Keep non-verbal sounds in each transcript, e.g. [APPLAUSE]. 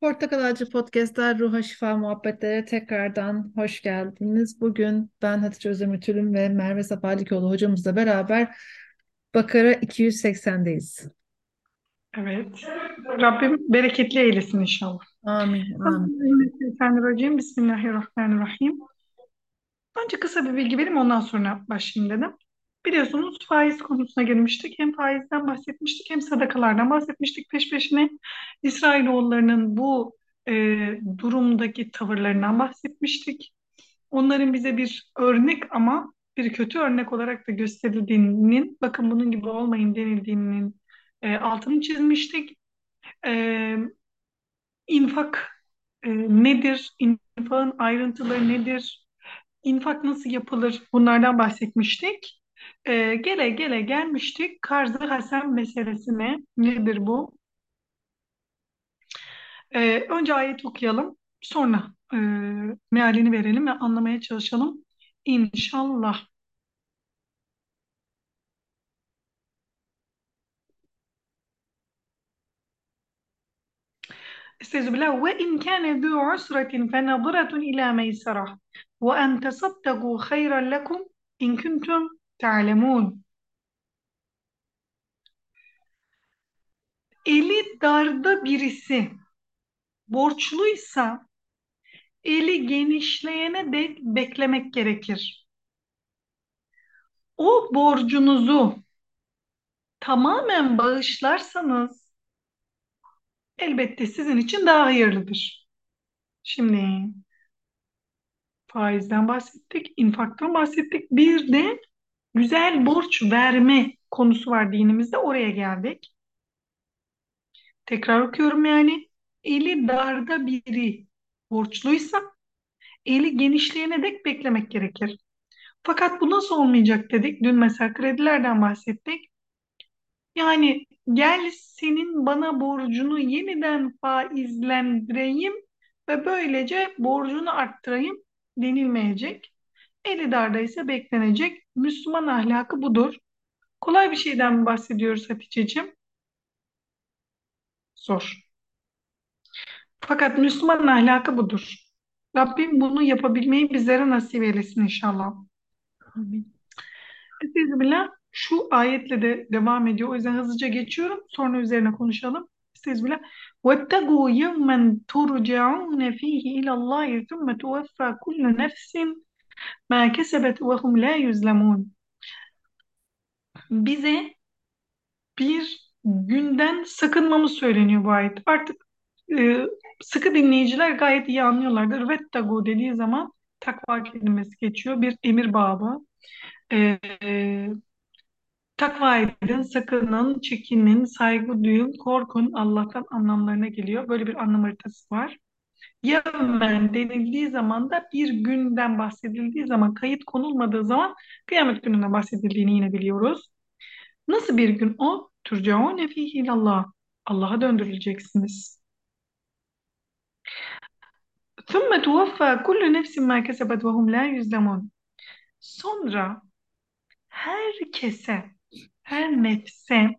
Portakal Ağacı Podcast'ler Ruha Şifa Muhabbetlere tekrardan hoş geldiniz. Bugün ben Hatice Özdemir Tülün ve Merve Safalikoğlu hocamızla beraber Bakara 280'deyiz. Evet. Rabbim bereketli eylesin inşallah. Amin, amin. Bismillahirrahmanirrahim. Bismillahirrahmanirrahim. Önce kısa bir bilgi vereyim ondan sonra başlayayım dedim. Biliyorsunuz faiz konusuna girmiştik. Hem faizden bahsetmiştik hem sadakalardan bahsetmiştik peş peşine. İsrailoğullarının bu e, durumdaki tavırlarından bahsetmiştik. Onların bize bir örnek ama bir kötü örnek olarak da gösterildiğinin, bakın bunun gibi olmayın denildiğinin e, altını çizmiştik. E, infak e, nedir? İnfakın ayrıntıları nedir? İnfak nasıl yapılır? Bunlardan bahsetmiştik. Ee, gele gele gelmiştik Karzı Hasan meselesine. Nedir bu? Ee, önce ayet okuyalım, sonra e, mealini verelim ve anlamaya çalışalım. İnşallah. Estağfirullah. Ve in kâne dû usratin fe nadıratun ilâ meysara ve en tesaddegû hayran lekum in kuntum تعلمون Eli darda birisi borçluysa eli genişleyene de beklemek gerekir. O borcunuzu tamamen bağışlarsanız elbette sizin için daha hayırlıdır. Şimdi faizden bahsettik, infaktan bahsettik. Bir de güzel borç verme konusu var dinimizde. Oraya geldik. Tekrar okuyorum yani. Eli darda biri borçluysa eli genişleyene dek beklemek gerekir. Fakat bu nasıl olmayacak dedik. Dün mesela kredilerden bahsettik. Yani gel senin bana borcunu yeniden faizlendireyim ve böylece borcunu arttırayım denilmeyecek. Eli darda ise beklenecek. Müslüman ahlakı budur. Kolay bir şeyden mi bahsediyoruz Hatice'ciğim? Zor. Fakat Müslüman ahlakı budur. Rabbim bunu yapabilmeyi bizlere nasip eylesin inşallah. Amin. Estağfirullah. Şu ayetle de devam ediyor. O yüzden hızlıca geçiyorum. Sonra üzerine konuşalım. Estağfirullah. وَاتَّقُوا يَوْمًا تُرْجَعُونَ ف۪يهِ اِلَى اللّٰهِ ثُمَّ تُوَفَّى كُلُّ نَفْسٍ مَا كَسَبَتْ وَهُمْ لَا يُظْلَمُونَ Bize bir günden sakınmamız söyleniyor bu ayet. Artık e, sıkı dinleyiciler gayet iyi anlıyorlardır. Vettagu dediği zaman takva kelimesi geçiyor. Bir emir babı. E, e, takva edin, sakının, çekinin, saygı duyun, korkun Allah'tan anlamlarına geliyor. Böyle bir anlam haritası var. Yevmen denildiği zaman da bir günden bahsedildiği zaman, kayıt konulmadığı zaman kıyamet gününden bahsedildiğini yine biliyoruz. Nasıl bir gün o? Turcaune fihi ilallah. Allah'a döndürüleceksiniz. ثُمَّ تُوَفَّى كُلُّ نَفْسٍ مَا كَسَبَتْ وَهُمْ لَا يُظْلَمُونَ Sonra herkese, her nefse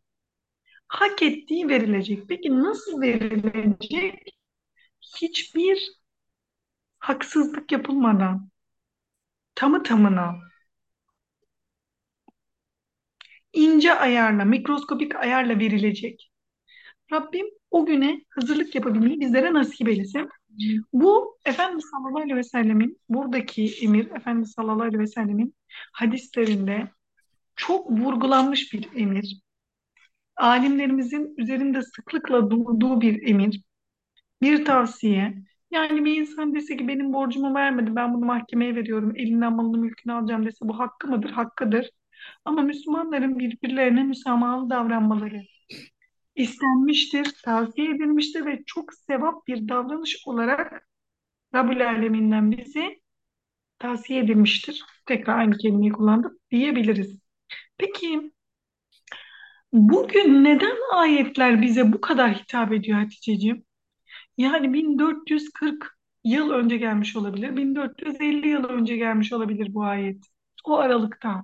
hak ettiği verilecek. Peki nasıl verilecek? Hiçbir haksızlık yapılmadan, tamı tamına, ince ayarla, mikroskopik ayarla verilecek. Rabbim o güne hazırlık yapabilmeyi bizlere nasip eylesin. Bu Efendimiz sallallahu aleyhi ve sellemin buradaki emir, Efendimiz sallallahu aleyhi ve sellemin hadislerinde çok vurgulanmış bir emir. Alimlerimizin üzerinde sıklıkla durduğu bir emir, bir tavsiye. Yani bir insan dese ki benim borcumu vermedi, ben bunu mahkemeye veriyorum, elinden malını mülkünü alacağım dese bu hakkı mıdır? Hakkıdır. Ama Müslümanların birbirlerine müsamahalı davranmaları istenmiştir, tavsiye edilmiştir ve çok sevap bir davranış olarak Rabbül Alemin'den bize tavsiye edilmiştir. Tekrar aynı kelimeyi kullandım diyebiliriz. Peki bugün neden ayetler bize bu kadar hitap ediyor Hatice'ciğim? Yani 1440 yıl önce gelmiş olabilir, 1450 yıl önce gelmiş olabilir bu ayet. O aralıkta.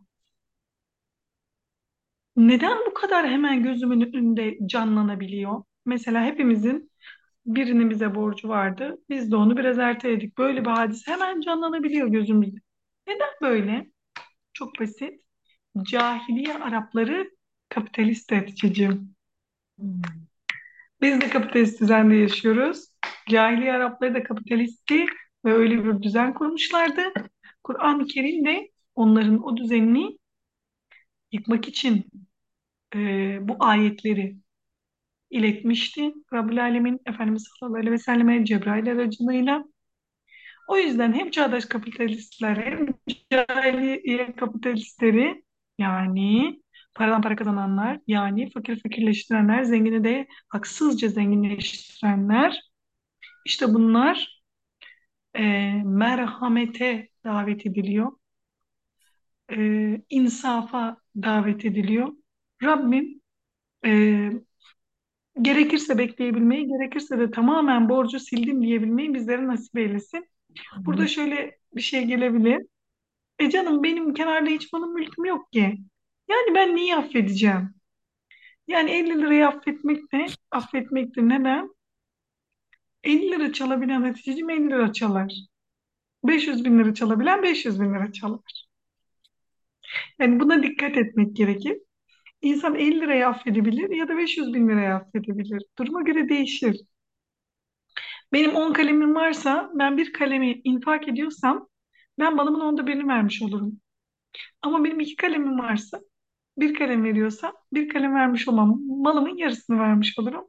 Neden bu kadar hemen gözümün önünde canlanabiliyor? Mesela hepimizin birinin bize borcu vardı. Biz de onu biraz erteledik. Böyle bir hadise hemen canlanabiliyor gözümüzde. Neden böyle? Çok basit. Cahiliye Arapları kapitalist Hatice'ciğim. Hmm. Biz de kapitalist düzende yaşıyoruz. Cahiliye Arapları da kapitalistti ve öyle bir düzen kurmuşlardı. Kur'an-ı Kerim de onların o düzenini yıkmak için e, bu ayetleri iletmişti. Rabbül Alemin Efendimiz sallallahu aleyhi ve selleme Cebrail aracılığıyla. O yüzden hem çağdaş kapitalistler hem cahiliye kapitalistleri yani paradan para kazananlar yani fakir fakirleştirenler, zengini de haksızca zenginleştirenler işte bunlar e, merhamete davet ediliyor. E, insafa davet ediliyor. Rabbim e, gerekirse bekleyebilmeyi, gerekirse de tamamen borcu sildim diyebilmeyi bizlere nasip eylesin. Burada şöyle bir şey gelebilir. E canım benim kenarda hiç malım mülküm yok ki. Yani ben neyi affedeceğim? Yani 50 lirayı affetmek de affetmektir. Neden? 50 lira çalabilen Hatice'cim 50 lira çalar. 500 bin lira çalabilen 500 bin lira çalar. Yani buna dikkat etmek gerekir. İnsan 50 lirayı affedebilir ya da 500 bin lirayı affedebilir. Duruma göre değişir. Benim 10 kalemim varsa ben bir kalemi infak ediyorsam ben malımın onda birini vermiş olurum. Ama benim iki kalemim varsa bir kalem veriyorsam bir kalem vermiş olmam. Malımın yarısını vermiş olurum.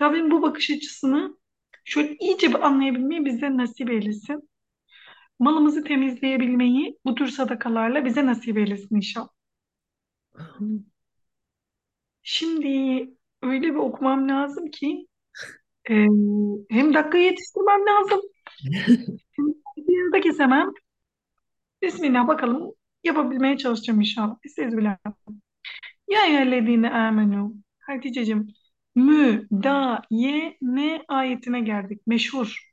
Rabbim bu bakış açısını şöyle iyice bir anlayabilmeyi bize nasip eylesin. Malımızı temizleyebilmeyi bu tür sadakalarla bize nasip eylesin inşallah. Şimdi öyle bir okumam lazım ki e, hem dakikayı yetiştirmem lazım [LAUGHS] bir yılda kesemem. Bismillah bakalım yapabilmeye çalışacağım inşallah. Estağfirullah. Ya eyyühellezine amenu. Hatice'cim mü, da, ye, ne ayetine geldik. Meşhur.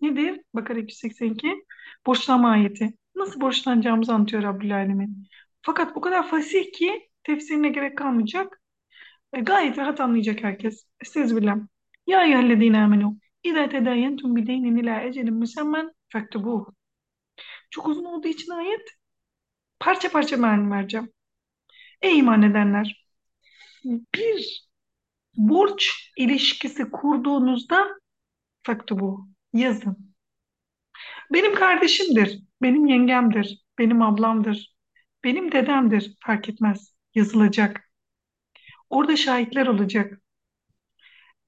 Nedir? Bakara 282. Borçlanma ayeti. Nasıl borçlanacağımızı anlatıyor Rabbül Alemin. Fakat o kadar fasih ki tefsirine gerek kalmayacak. E, gayet rahat anlayacak herkes. Estağfirullah. Ya eyyühellezine amenu. İzâ tedâyentum bideynin ilâ ecelin müsemmen fektubuh. Çok uzun olduğu için ayet parça parça meal vereceğim. Ey iman edenler! Bir borç ilişkisi kurduğunuzda faktubu yazın. Benim kardeşimdir, benim yengemdir, benim ablamdır, benim dedemdir fark etmez. Yazılacak. Orada şahitler olacak.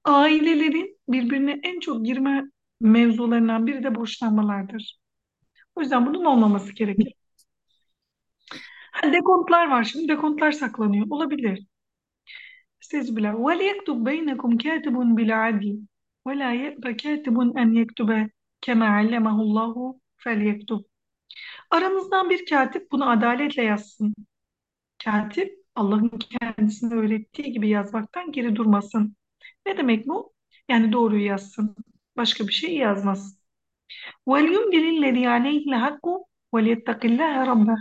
Ailelerin birbirine en çok girme mevzularından biri de borçlanmalardır. O yüzden bunun olmaması gerekir Ha, dekontlar var şimdi. Dekontlar saklanıyor. Olabilir. Estağfirullah. وَلْيَكْتُبْ بَيْنَكُمْ كَاتِبٌ بِالْعَدْلِ وَلَا يَأْبَ كَاتِبٌ أَنْ يَكْتُبَ كَمَا عَلَّمَهُ اللّٰهُ فَلْيَكْتُبْ Aranızdan bir katip bunu adaletle yazsın. Katip Allah'ın kendisine öğrettiği gibi yazmaktan geri durmasın. Ne demek bu? Yani doğruyu yazsın. Başka bir şey yazmasın. وَلْيُمْدِلِ الَّذِي عَلَيْهِ الْحَقُّ وَلْيَتَّقِ اللّٰهَ رَبَّهُ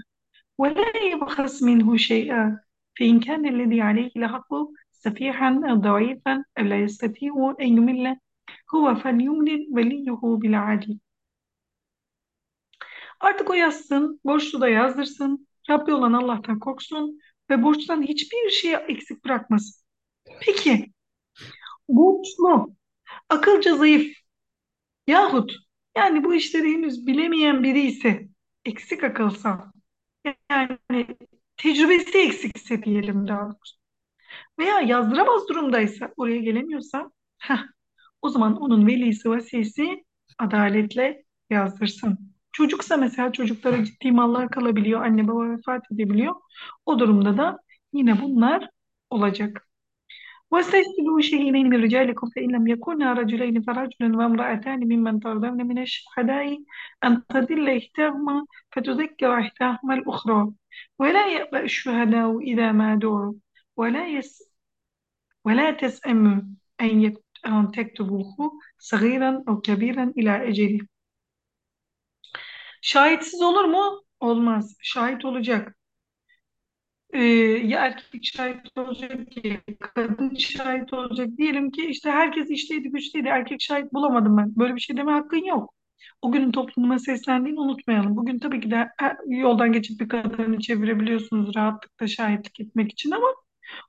وَلَا يَبْخَسْ مِنْهُ شَيْئًا فإن كان الذي عليه الحق سفيحا أو ضعيفا أو لا يستطيع أن يمل هو فليملل وليه بالعدل Artık o yazsın, borçlu da yazdırsın, Rabbi olan Allah'tan korksun ve borçtan hiçbir şeyi eksik bırakmasın. Peki, borçlu, akılca zayıf yahut yani bu işleri henüz bilemeyen biri ise eksik akılsa yani tecrübesi eksikse diyelim daha doğrusu. Veya yazdıramaz durumdaysa, oraya gelemiyorsa, heh, o zaman onun velisi, vasisi adaletle yazdırsın. Çocuksa mesela çocuklara ciddi mallar kalabiliyor, anne baba vefat edebiliyor. O durumda da yine bunlar olacak. وَاسْتَجْدِلُوا شَهِيدَيْنِ مِنْ رِجَالِكُمْ فَإِنْ لَمْ يَكُنَا رَجُلَيْنِ فَرَجُلٌ وَامْرَأَتَانِ مِمَّنْ تَرْضَوْنَ مِنَ الشُّهَدَاءِ أَنْ تَضِلَّ إِحْدَاهُمَا فَتُذَكِّرَ إِحْدَاهُمَا الْأُخْرَى ولا يأبأ الشهداء إذا ما دعوا ولا يس ولا تسأموا أن أن تكتبوه صغيرا أو كبيرا إلى أجله. Şahitsiz olur mu? Olmaz. Şahit olacak. Ee, ya erkek şahit olacak ya kadın şahit olacak. Diyelim ki işte herkes işteydi güçteydi erkek şahit bulamadım ben. Böyle bir şey deme hakkın yok. O günün toplumuna seslendiğini unutmayalım. Bugün tabii ki de yoldan geçip bir kadını çevirebiliyorsunuz rahatlıkla şahitlik etmek için ama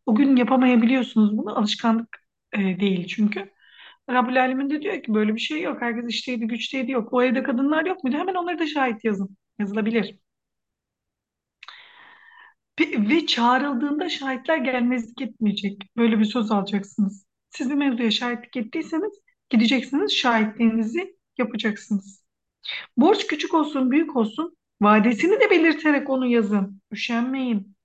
o gün yapamayabiliyorsunuz bunu. Alışkanlık e, değil çünkü. Rabbül Alemin de diyor ki böyle bir şey yok. Herkes işteydi güçteydi yok. O evde kadınlar yok muydu? Hemen onları da şahit yazın. Yazılabilir. Ve çağrıldığında şahitler gelmezlik etmeyecek. Böyle bir söz alacaksınız. Siz bir mevzuya şahitlik ettiyseniz gideceksiniz, şahitliğinizi yapacaksınız. Borç küçük olsun, büyük olsun, vadesini de belirterek onu yazın. Üşenmeyin.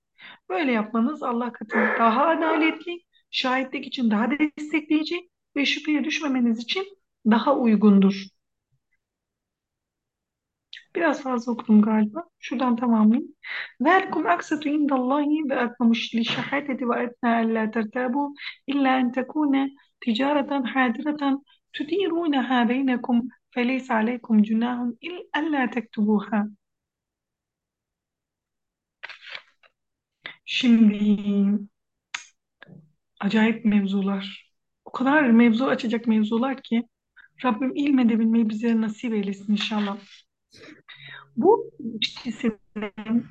Böyle yapmanız Allah katında daha adaletli, şahitlik için daha destekleyici ve şüpheye düşmemeniz için daha uygundur. Biraz fazla okudum galiba. Şuradan tamamlayayım. Zalikum aksatu indallahi ve akmamış li şehadeti ve etna alla tertabu illa en tekune ticareten hadireten tutirunaha beynekum feleyse aleykum cunahun illa tektubuha. Şimdi acayip mevzular. O kadar mevzu açacak mevzular ki Rabbim ilmedebilmeyi bize nasip eylesin inşallah. Bu ilişkisinin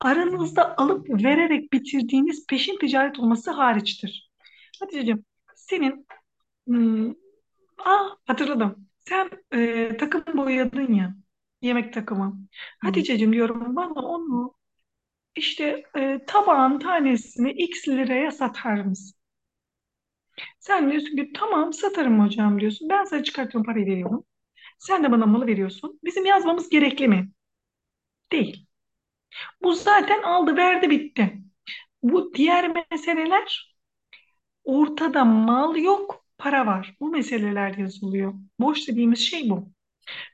aranızda alıp vererek bitirdiğiniz peşin ticaret olması hariçtir. Hatice'cim senin hmm, ah hatırladım. Sen e, takım boyadın ya yemek takımı. Hatice'cim diyorum bana onu işte e, tabağın tanesini X liraya satar mısın? Sen diyorsun ki tamam satarım hocam diyorsun. Ben sana çıkartıyorum parayı veriyorum. Sen de bana malı veriyorsun. Bizim yazmamız gerekli mi? Değil. Bu zaten aldı verdi bitti. Bu diğer meseleler ortada mal yok, para var. Bu meseleler yazılıyor. Borç dediğimiz şey bu.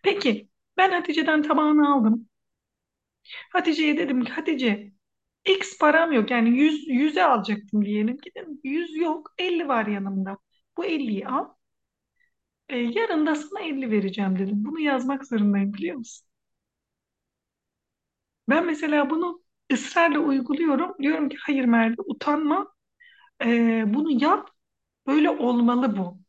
Peki ben Hatice'den tabağını aldım. Hatice'ye dedim ki Hatice X param yok yani 100 100'e alacaktım diyelim ki dedim 100 yok 50 var yanımda. Bu 50'yi al. E, yarın da sana 50 vereceğim dedim. Bunu yazmak zorundayım biliyor musun? Ben mesela bunu ısrarla uyguluyorum. Diyorum ki hayır Merve utanma. E, bunu yap. Böyle olmalı bu.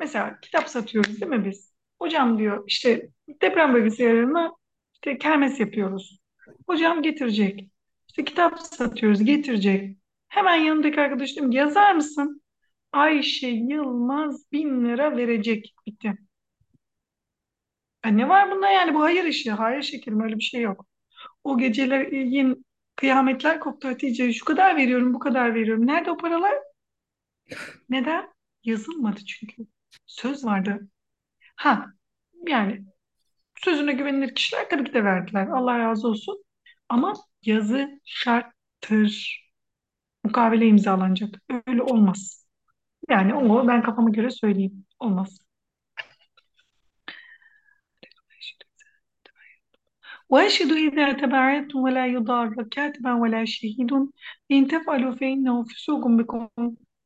Mesela kitap satıyoruz değil mi biz? Hocam diyor işte deprem bölgesi yerine işte kermes yapıyoruz. Hocam getirecek. İşte kitap satıyoruz getirecek. Hemen yanındaki arkadaş diyorum ki, yazar mısın? Ayşe Yılmaz bin lira verecek. Bitti. Ya ne var bunda yani bu hayır işi. Hayır şekerim öyle bir şey yok. O geceler yine kıyametler koptu Hatice. Şu kadar veriyorum bu kadar veriyorum. Nerede o paralar? Neden? Yazılmadı çünkü. Söz vardı. Ha yani sözüne güvenilir kişiler tabii ki de verdiler. Allah razı olsun. Ama yazı şarttır. Mukavele imzalanacak. Öyle olmaz. Yani o ben kafama göre söyleyeyim. Olmaz. وأشهد إذا تبعتم ولا يضار كاتبا ولا شهيد إن تفعلوا فإنه فسوق بكم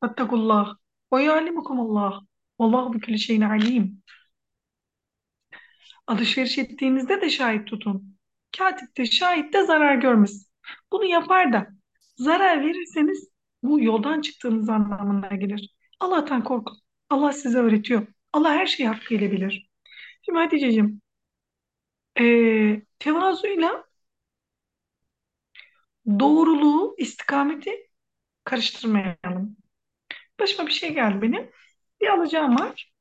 فاتقوا الله ويعلمكم الله والله بكل şeyin alim. Alışveriş ettiğinizde de şahit tutun. Katip de şahit de zarar görmesin. Bunu yapar da zarar verirseniz bu yoldan çıktığınız anlamına gelir. Allah'tan korkun. Allah size öğretiyor. Allah her şeyi hakkıyla bilir. Şimdi Hatice'cim eee tevazuyla doğruluğu, istikameti karıştırmayalım. Başıma bir şey geldi benim. Bir alacağım var.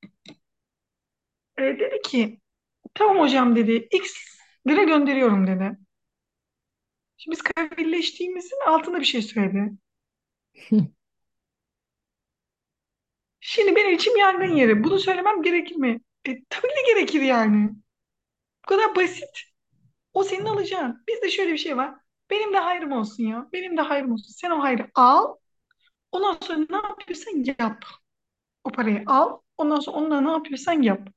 E, dedi ki tamam hocam dedi X lira gönderiyorum dedi. Şimdi biz kavilleştiğimizin altında bir şey söyledi. [LAUGHS] Şimdi benim içim yangın yeri. Bunu söylemem gerekir mi? E, tabii ki gerekir yani. Bu kadar basit. O senin alacağın. Bizde şöyle bir şey var. Benim de hayrım olsun ya. Benim de hayrım olsun. Sen o hayrı al. Ondan sonra ne yapıyorsan yap. O parayı al. Ondan sonra onunla ne yapıyorsan yap.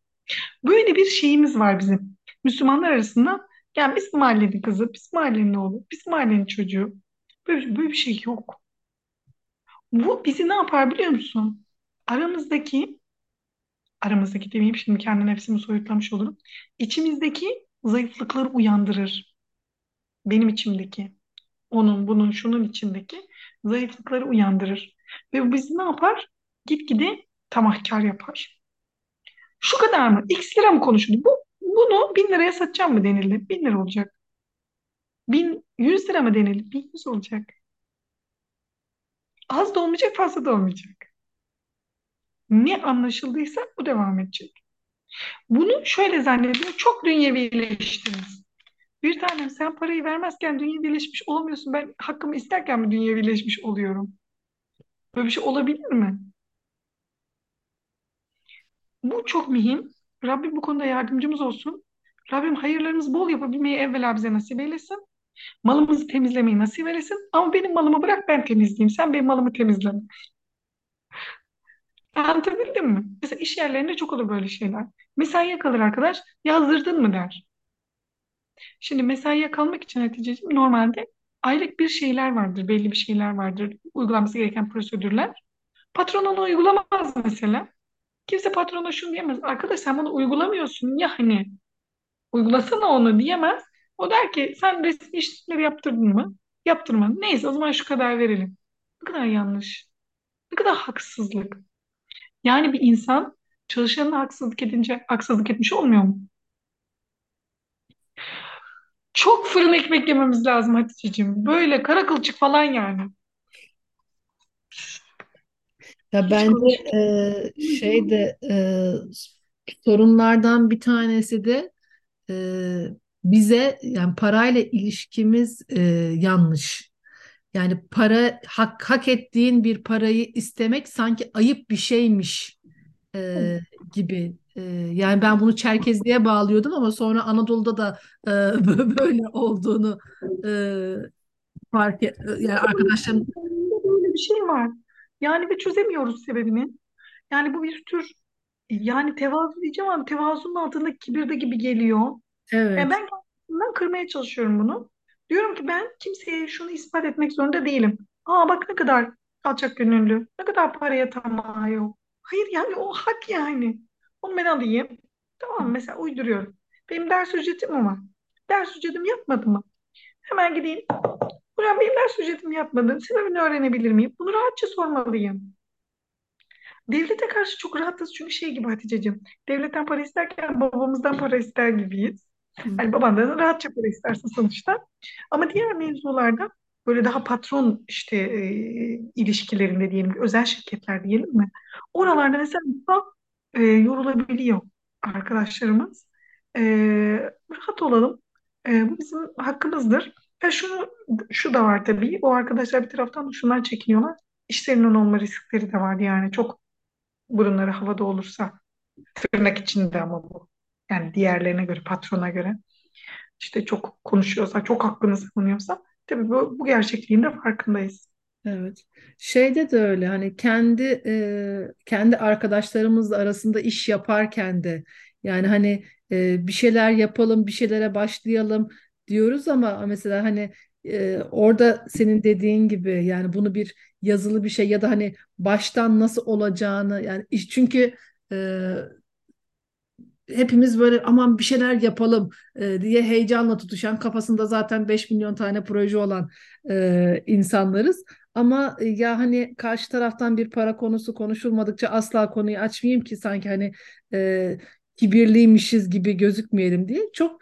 Böyle bir şeyimiz var bizim. Müslümanlar arasında. Yani biz mahallenin kızı, biz mahallenin oğlu, biz mahallenin çocuğu. Böyle, böyle bir şey yok. Bu bizi ne yapar biliyor musun? Aramızdaki, aramızdaki demeyeyim şimdi kendi nefsimi soyutlamış olurum. İçimizdeki zayıflıkları uyandırır. Benim içimdeki. onun, bunun, şunun içindeki zayıflıkları uyandırır. Ve bu bizi ne yapar? Gitgide tamahkar yapar. Şu kadar mı? X lira mı konuşuldu? Bu, bunu bin liraya satacağım mı denildi? Bin lira olacak. Bin, yüz lira mı denildi? Bin yüz olacak. Az da olmayacak, fazla da olmayacak. Ne anlaşıldıysa bu devam edecek. Bunu şöyle zannediyor. Çok dünyevileştiniz. Bir tanem sen parayı vermezken dünyevileşmiş olmuyorsun. Ben hakkımı isterken mi dünyevileşmiş oluyorum? Böyle bir şey olabilir mi? Bu çok mühim. Rabbim bu konuda yardımcımız olsun. Rabbim hayırlarımızı bol yapabilmeyi evvela bize nasip eylesin. Malımızı temizlemeyi nasip eylesin. Ama benim malımı bırak ben temizleyeyim. Sen benim malımı temizleme. Anlatabildim mi? Mesela iş yerlerinde çok olur böyle şeyler. Mesaiye kalır arkadaş. Yazdırdın mı der. Şimdi mesaiye kalmak için Hatice'ciğim normalde aylık bir şeyler vardır. Belli bir şeyler vardır. Uygulanması gereken prosedürler. Patron onu uygulamaz mesela. Kimse patrona şunu diyemez. Arkadaş sen bunu uygulamıyorsun ya hani. Uygulasana onu diyemez. O der ki sen resmi işlemleri yaptırdın mı? Yaptırmadın. Neyse o zaman şu kadar verelim. Ne kadar yanlış. Ne kadar haksızlık. Yani bir insan çalışanına haksızlık edince haksızlık etmiş olmuyor mu? Çok fırın ekmek yememiz lazım Hatice'ciğim. Böyle kara kılçık falan yani. Ya Hiç bence konuş. e, şey de e, sorunlardan bir tanesi de e, bize yani parayla ilişkimiz e, yanlış. Yani para hak hak ettiğin bir parayı istemek sanki ayıp bir şeymiş e, gibi. E, yani ben bunu Çerkezliğe bağlıyordum ama sonra Anadolu'da da e, [LAUGHS] böyle olduğunu e, fark et, yani arkadaşlarım Böyle bir şey var. Yani ve çözemiyoruz sebebini. Yani bu bir tür yani tevazu diyeceğim ama tevazunun altında kibir de gibi geliyor. Yani evet ben kendimden kırmaya çalışıyorum bunu. Diyorum ki ben kimseye şunu ispat etmek zorunda değilim. Aa bak ne kadar alçak gönüllü, ne kadar paraya tamah yok. Hayır yani o hak yani. Onu ben alayım. Tamam mesela uyduruyorum. Benim ders ücretim mi var? Ders ücretim yapmadı mı? Hemen gideyim. Burhan benim ders ücretimi yapmadın. Sebebini öğrenebilir miyim? Bunu rahatça sormalıyım. Devlete karşı çok rahatız çünkü şey gibi Hatice'cim. Devletten para isterken babamızdan para ister gibiyiz. Hı. Hani babandan rahatça para istersin sonuçta. Ama diğer mevzularda böyle daha patron işte e, ilişkilerinde diyelim özel şirketler diyelim mi? Oralarda mesela e, yorulabiliyor arkadaşlarımız. E, rahat olalım. E, bu bizim hakkımızdır. Ve şunu, şu da var tabii. O arkadaşlar bir taraftan da şundan çekiniyorlar. İşlerinin olma riskleri de var yani. Çok burunları havada olursa tırnak içinde ama bu. Yani diğerlerine göre, patrona göre işte çok konuşuyorsa, çok hakkını savunuyorsa tabii bu, bu gerçekliğin de farkındayız. Evet. Şeyde de öyle hani kendi e, kendi arkadaşlarımızla arasında iş yaparken de yani hani e, bir şeyler yapalım, bir şeylere başlayalım diyoruz ama mesela hani e, orada senin dediğin gibi yani bunu bir yazılı bir şey ya da hani baştan nasıl olacağını yani çünkü e, hepimiz böyle aman bir şeyler yapalım e, diye heyecanla tutuşan kafasında zaten 5 milyon tane proje olan e, insanlarız. Ama e, ya hani karşı taraftan bir para konusu konuşulmadıkça asla konuyu açmayayım ki sanki hani e, kibirliymişiz gibi gözükmeyelim diye. Çok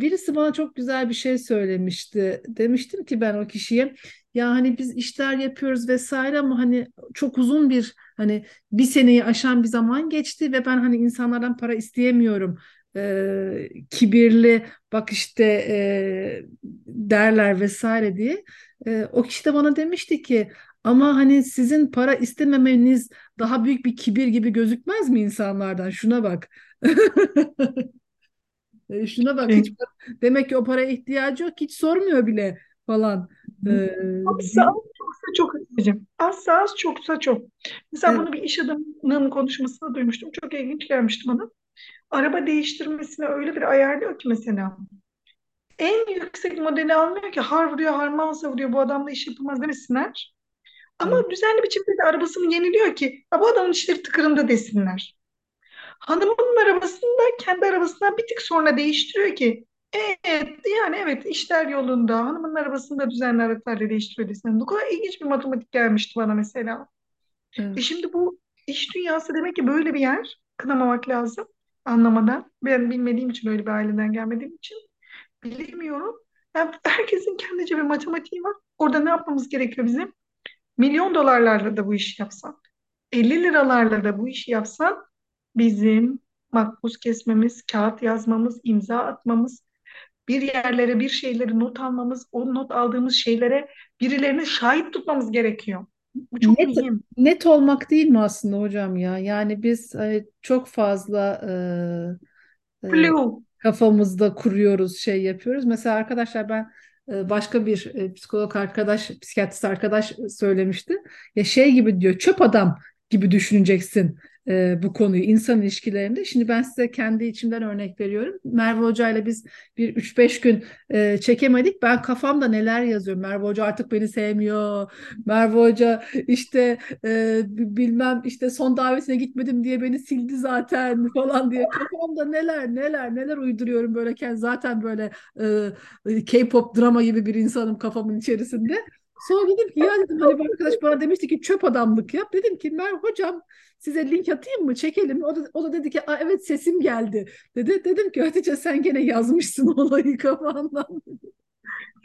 birisi bana çok güzel bir şey söylemişti. Demiştim ki ben o kişiye ya hani biz işler yapıyoruz vesaire ama hani çok uzun bir hani bir seneyi aşan bir zaman geçti ve ben hani insanlardan para isteyemiyorum. Ee, kibirli bak işte e, derler vesaire diye. Ee, o kişi de bana demişti ki ama hani sizin para istememeniz daha büyük bir kibir gibi gözükmez mi insanlardan? Şuna bak. [LAUGHS] E, Şuna bak hiç demek ki o paraya ihtiyacı yok hiç sormuyor bile falan. Ee, azsa az çoksa çok Hatice'cim. Azsa az çoksa çok. Mesela evet, bunu bir iş adamının konuşmasında duymuştum. Çok ilginç gelmişti bana. Araba değiştirmesine öyle bir ayarlıyor ki mesela. En yüksek modeli almıyor ki har vuruyor harman savuruyor bu adamla iş yapılmaz demesinler. Ama düzenli biçimde de arabasını yeniliyor ki "Ya bu adamın işleri tıkırında desinler. Hanımının arabasını da kendi arabasından bir tık sonra değiştiriyor ki Evet, yani evet işler yolunda. Hanımın arabasını da düzenli araçlarla değiştiriyor desem. Bu kadar ilginç bir matematik gelmişti bana mesela. E Evet. şimdi bu iş dünyası demek ki böyle bir yer. Kınamamak lazım anlamadan. Ben bilmediğim için öyle bir aileden gelmediğim için bilemiyorum. Yani [LAUGHS] herkesin kendince bir matematiği var. Orada ne yapmamız gerekiyor bizim? Milyon dolarlarla da bu işi yapsan, 50 liralarla da bu işi yapsan bizim makbuz kesmemiz, kağıt yazmamız, imza atmamız, bir yerlere bir şeyleri not almamız, o not aldığımız şeylere birilerini şahit tutmamız gerekiyor. Bu çok Net, mühim. net olmak değil mi aslında hocam ya? Yani biz e, çok fazla e, e, kafamızda kuruyoruz, şey yapıyoruz. Mesela arkadaşlar ben e, başka bir e, psikolog arkadaş, psikiyatrist arkadaş söylemişti. Ya şey gibi diyor, çöp adam gibi düşüneceksin e, bu konuyu insan ilişkilerinde. Şimdi ben size kendi içimden örnek veriyorum. Merve Hoca ile biz bir üç beş gün e, çekemedik. Ben kafamda neler yazıyorum. Merve Hoca artık beni sevmiyor. Merve Hoca işte e, bilmem işte son davetine gitmedim diye beni sildi zaten [LAUGHS] falan diye kafamda neler neler neler uyduruyorum böyleken zaten böyle e, K-pop drama gibi bir insanım kafamın içerisinde. Sonra dedim ya dedim hani arkadaş bana demişti ki çöp adamlık yap. Dedim ki Mer hocam size link atayım mı çekelim. O da, o da dedi ki evet sesim geldi dedi. Dedim ki Hatice sen gene yazmışsın [LAUGHS] olayı kafandan.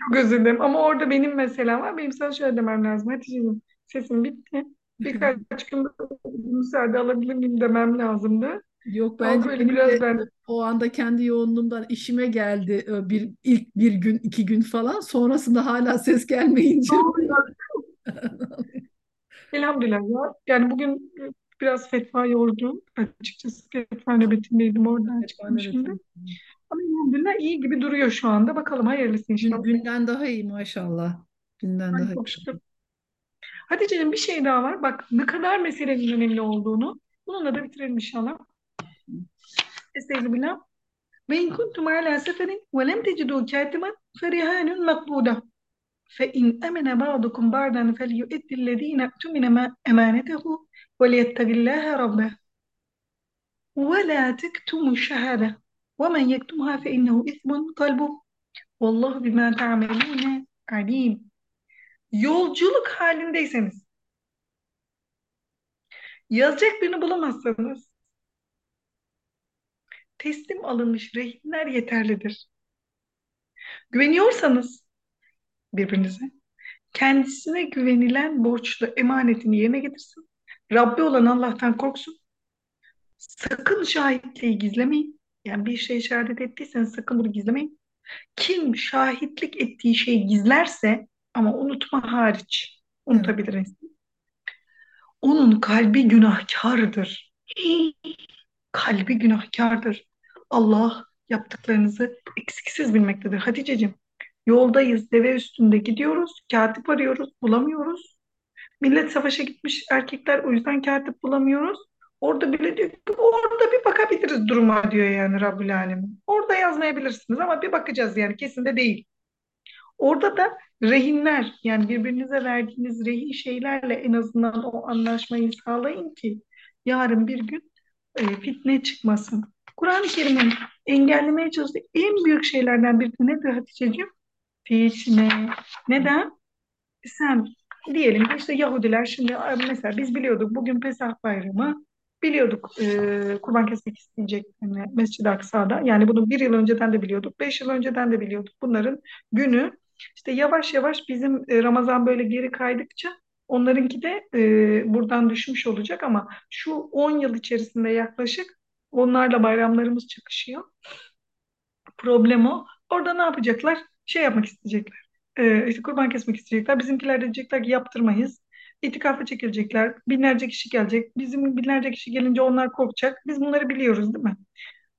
Çok özür dilerim. Ama orada benim meselem var. Benim sana şöyle demem lazım. Hatice'ciğim sesim bitti. Birkaç gün müsaade alabilir miyim demem lazımdı. Yok bence benim de biraz ben o anda kendi yoğunluğumdan işime geldi e, bir ilk bir gün iki gün falan sonrasında hala ses gelmeyince elhamdülillah ya. Yani bugün biraz fetva yordu. Açıkçası fetva nöbetindeydim oradan fetva Ama elhamdülillah iyi gibi duruyor şu anda. Bakalım hayırlısı inşallah. Günden daha iyi maşallah. Günden Ay, daha iyi. Şükür. Hatice'nin bir şey daha var. Bak ne kadar meselenin önemli olduğunu. Bununla da bitirelim inşallah. Estağfirullah. Ve in kuntum ala seferin ve lem tecidu katiman ferihanun makbuda. Fe in amene ba'dukum ba'dan felyu'eddillezine tümine emanetehu وليتق الله ربه ولا تكتموا الشهادة ومن يكتمها فإنه إثم قلبه والله بما تعملون alim. Yolculuk halindeyseniz, yazacak birini bulamazsanız, teslim alınmış rehinler yeterlidir. Güveniyorsanız birbirinize, kendisine güvenilen borçlu emanetini yerine getirsin. Rabbi olan Allah'tan korksun. Sakın şahitliği gizlemeyin. Yani bir şey şehadet ettiyseniz sakın bunu gizlemeyin. Kim şahitlik ettiği şeyi gizlerse ama unutma hariç Evet. unutabiliriz. Onun kalbi günahkardır. Kalbi günahkardır. Allah yaptıklarınızı eksiksiz bilmektedir. Haticeciğim, yoldayız, deve üstünde gidiyoruz, katip arıyoruz, bulamıyoruz. Millet savaşa gitmiş erkekler o yüzden katip bulamıyoruz. Orada bile diyor ki orada bir bakabiliriz duruma diyor yani Rabbül Alemin. Orada yazmayabilirsiniz ama bir bakacağız yani kesin de değil. Orada da rehinler yani birbirinize verdiğiniz rehin şeylerle en azından o anlaşmayı sağlayın ki yarın bir gün e, fitne çıkmasın. Kur'an-ı Kerim'in engellemeye çalıştığı en büyük şeylerden biri de nedir Hatice'ciğim? Fitne. Neden? Sen diyelim ki işte Yahudiler şimdi mesela biz biliyorduk bugün Pesah Bayramı biliyorduk e, kurban kesmek isteyeceklerini Mescid-i Aksa'da. Yani bunu bir yıl önceden de biliyorduk, beş yıl önceden de biliyorduk. Bunların günü işte yavaş yavaş bizim e, Ramazan böyle geri kaydıkça onlarınki de e, buradan düşmüş olacak ama şu 10 yıl içerisinde yaklaşık onlarla bayramlarımız çakışıyor. Problem o. Orada ne yapacaklar? Şey yapmak isteyecekler. Ee, işte kurban kesmek isteyecekler. Bizimkiler de diyecekler ki yaptırmayız. İtikafa çekilecekler. Binlerce kişi gelecek. Bizim binlerce kişi gelince onlar korkacak. Biz bunları biliyoruz değil mi?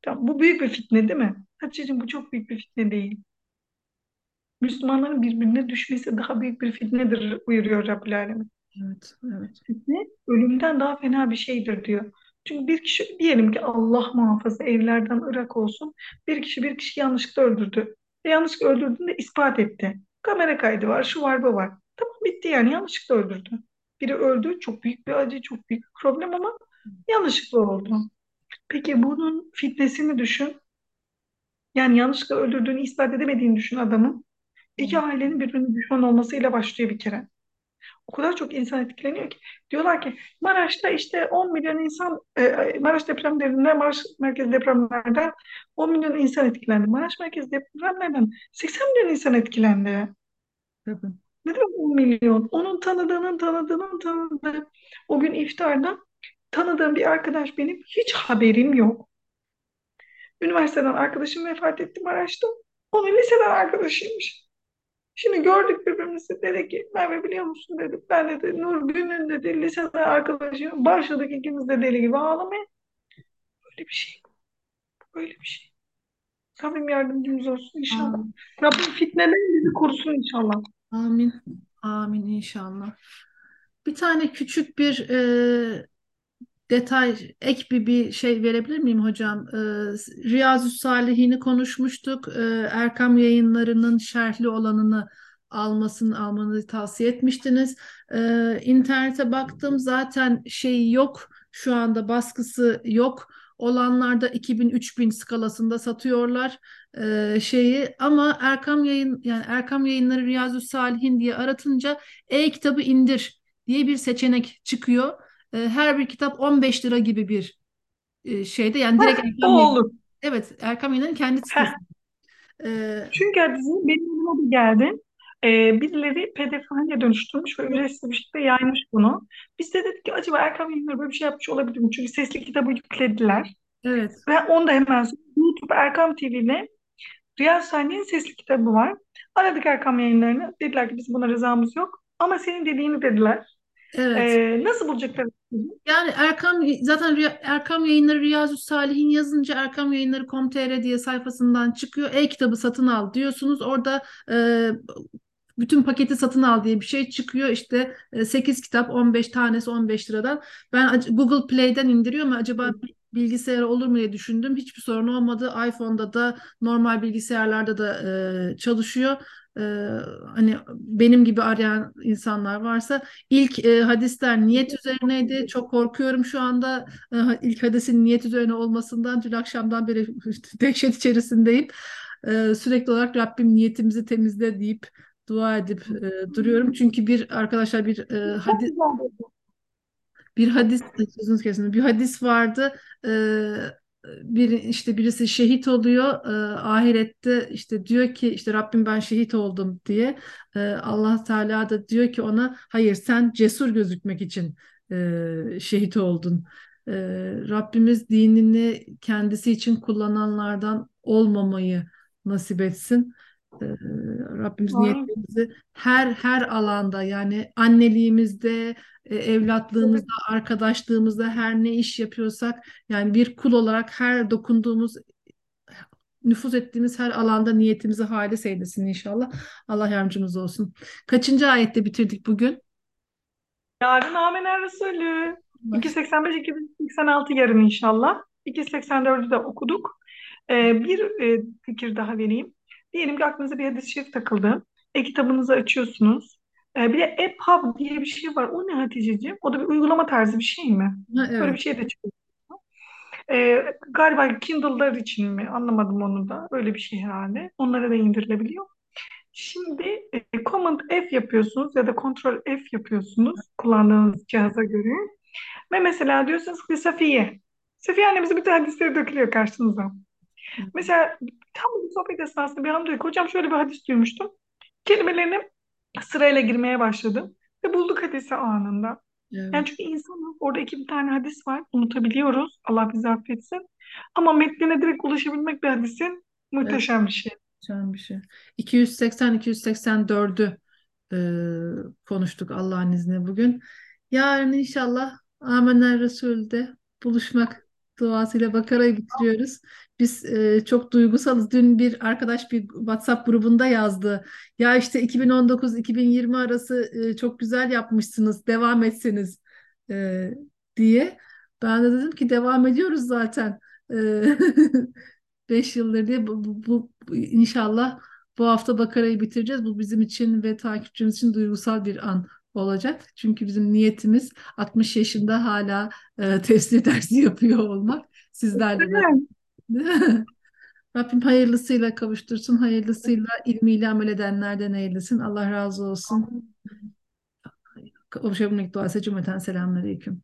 Tamam, bu büyük bir fitne değil mi? Hatice'cim bu çok büyük bir fitne değil. Müslümanların birbirine düşmesi daha büyük bir fitnedir buyuruyor Rabbül Alemin. Evet, evet. Fitne ölümden daha fena bir şeydir diyor. Çünkü bir kişi diyelim ki Allah muhafaza evlerden ırak olsun. Bir kişi bir kişi yanlışlıkla öldürdü. E, yanlışlıkla öldürdüğünde ispat etti. Kamera kaydı var, şu var, bu var. Tamam bitti yani yanlışlıkla öldürdü. Biri öldü, çok büyük bir acı, çok büyük bir problem ama yanlışlıkla oldu. Peki bunun fitnesini düşün. Yani yanlışlıkla öldürdüğünü ispat edemediğini düşün adamın. İki ailenin birbirine düşman olmasıyla başlıyor bir kere. O kadar çok insan etkileniyor ki. Diyorlar ki Maraş'ta işte 10 milyon insan, e, Maraş depremlerinde, Maraş merkez depremlerden 10 milyon insan etkilendi. Maraş merkez depremlerden 80 milyon insan etkilendi. Tabii. Ne demek 10 milyon? Onun tanıdığının tanıdığının tanıdığı. O gün iftarda tanıdığım bir arkadaş benim hiç haberim yok. Üniversiteden arkadaşım vefat etti Maraş'ta. Onun liseden arkadaşıymış. Şimdi gördük birbirimizi dedi ki Merve biliyor musun dedi. Ben dedi Nur Gün'ün dedi liseden arkadaşım. Başladık ikimiz de deli gibi ağlamaya. Böyle bir şey. Böyle bir şey. Rabbim yardımcımız olsun inşallah. Amin. Rabbim fitneden bizi korusun inşallah. Amin. Amin inşallah. Bir tane küçük bir e, detay, ek bir, bir şey verebilir miyim hocam? Ee, Riyazu Salihini konuşmuştuk. Ee, Erkam Yayınları'nın şerhli olanını almasını almanızı tavsiye etmiştiniz. Ee, internete baktım zaten şey yok. Şu anda baskısı yok. Olanlarda 2000-3000 skalasında satıyorlar ee, şeyi ama Erkam Yayın yani Erkam Yayınları Riyazu Salihin diye aratınca e-kitabı indir diye bir seçenek çıkıyor. E, her bir kitap 15 lira gibi bir e, şeyde yani direkt Heh, o Erkam Yayın. olur. Evet Erkam Yayın'ın kendi sitesi. E, Çünkü hadisi benim elime bir geldi. Ee, birileri PDF haline dönüştürmüş ve ücretsiz bir şekilde yaymış bunu. Biz de dedik ki acaba Erkam Yayınları böyle bir şey yapmış olabilir mi? Çünkü sesli kitabı yüklediler. evet. Ve onu da hemen YouTube Erkam TV'de Riyaz Saniye'nin sesli kitabı var. Aradık Erkam Yayınları'nı. Dediler ki biz buna rızamız yok. Ama senin dediğini dediler. Evet. Ee, nasıl bulacaklar? Yani Erkam zaten Riya- Erkam Yayınları Riyazu Salihin yazınca Erkam Yayınları.com.tr diye sayfasından çıkıyor. E-kitabı satın al diyorsunuz. Orada e, bütün paketi satın al diye bir şey çıkıyor. İşte e, 8 kitap 15 tanesi 15 liradan. Ben Google Play'den indiriyorum acaba bilgisayara olur mu diye düşündüm. Hiçbir sorun olmadı. iPhone'da da normal bilgisayarlarda da e, çalışıyor. E, hani benim gibi arayan insanlar varsa ilk e, hadisler niyet üzerineydi. Çok korkuyorum şu anda e, ilk hadisin niyet üzerine olmasından. Dün akşamdan beri [LAUGHS] dehşet içerisindeyim. E, sürekli olarak Rabbim niyetimizi temizle deyip dua edip e, duruyorum. Çünkü bir arkadaşlar bir e, hadis bir hadis sözünüz kesin bir hadis vardı. Ee, bir işte birisi şehit oluyor. Ee, ahirette işte diyor ki işte Rabbim ben şehit oldum diye. Ee, Allah Teala da diyor ki ona hayır sen cesur gözükmek için e, şehit oldun. Ee, Rabbimiz dinini kendisi için kullananlardan olmamayı nasip etsin. Ee, Rabbimiz niyetlerimizi her her alanda yani anneliğimizde, e, evlatlığımızda, arkadaşlığımızda her ne iş yapıyorsak yani bir kul olarak her dokunduğumuz nüfuz ettiğimiz her alanda niyetimizi halis eylesin inşallah. Allah yardımcımız olsun. Kaçıncı ayette bitirdik bugün? Yarın Amener Resulü. 285-286 yarın inşallah. 284'ü de okuduk. Ee, bir e, fikir daha vereyim. Diyelim ki aklınıza bir hadis-i şerif takıldı. E-kitabınızı açıyorsunuz. Ee, bir de EPUB diye bir şey var. O ne Hatice'ciğim? O da bir uygulama tarzı bir şey mi? Ha, Böyle evet. bir şey de çıkıyor. Ee, galiba Kindle'lar için mi? Anlamadım onu da. Öyle bir şey herhalde. Onlara da indirilebiliyor. Şimdi e, Command F yapıyorsunuz ya da Ctrl F yapıyorsunuz kullandığınız cihaza göre. Ve mesela diyorsunuz ki Safiye. Safiye annemizin bütün hadisleri dökülüyor karşınıza. Mesela tam bu sohbet esnasında bir hanım diyor ki hocam şöyle bir hadis duymuştum. Kelimelerini sırayla girmeye başladım. Ve bulduk hadisi anında. Evet. Yani çünkü insanız. Orada iki bir tane hadis var. Unutabiliyoruz. Allah bizi affetsin. Ama metnine direkt ulaşabilmek bir hadisin muhteşem bir şey. Güzel bir şey. 280-284'ü e, konuştuk Allah'ın izniyle bugün. Yarın inşallah Amener Resul'de buluşmak duasıyla Bakara'yı bitiriyoruz. Biz e, çok duygusalız. Dün bir arkadaş bir WhatsApp grubunda yazdı. Ya işte 2019-2020 arası e, çok güzel yapmışsınız. Devam etseniz e, diye. Ben de dedim ki devam ediyoruz zaten. E, [LAUGHS] 5 yıldır diye bu, bu, bu- bu- inşallah bu hafta Bakara'yı bitireceğiz. Bu bizim için ve takipçimiz için duygusal bir an olacak. Çünkü bizim niyetimiz 60 yaşında hala e, tefsir dersi [LAUGHS] yapıyor olmak. Sizlerle? [LAUGHS] Rabbim hayırlısıyla kavuştursun, hayırlısıyla ilmiyle amel edenlerden eylesin. Allah razı olsun. Kavuşabilmek duası cümleten selamünaleyküm.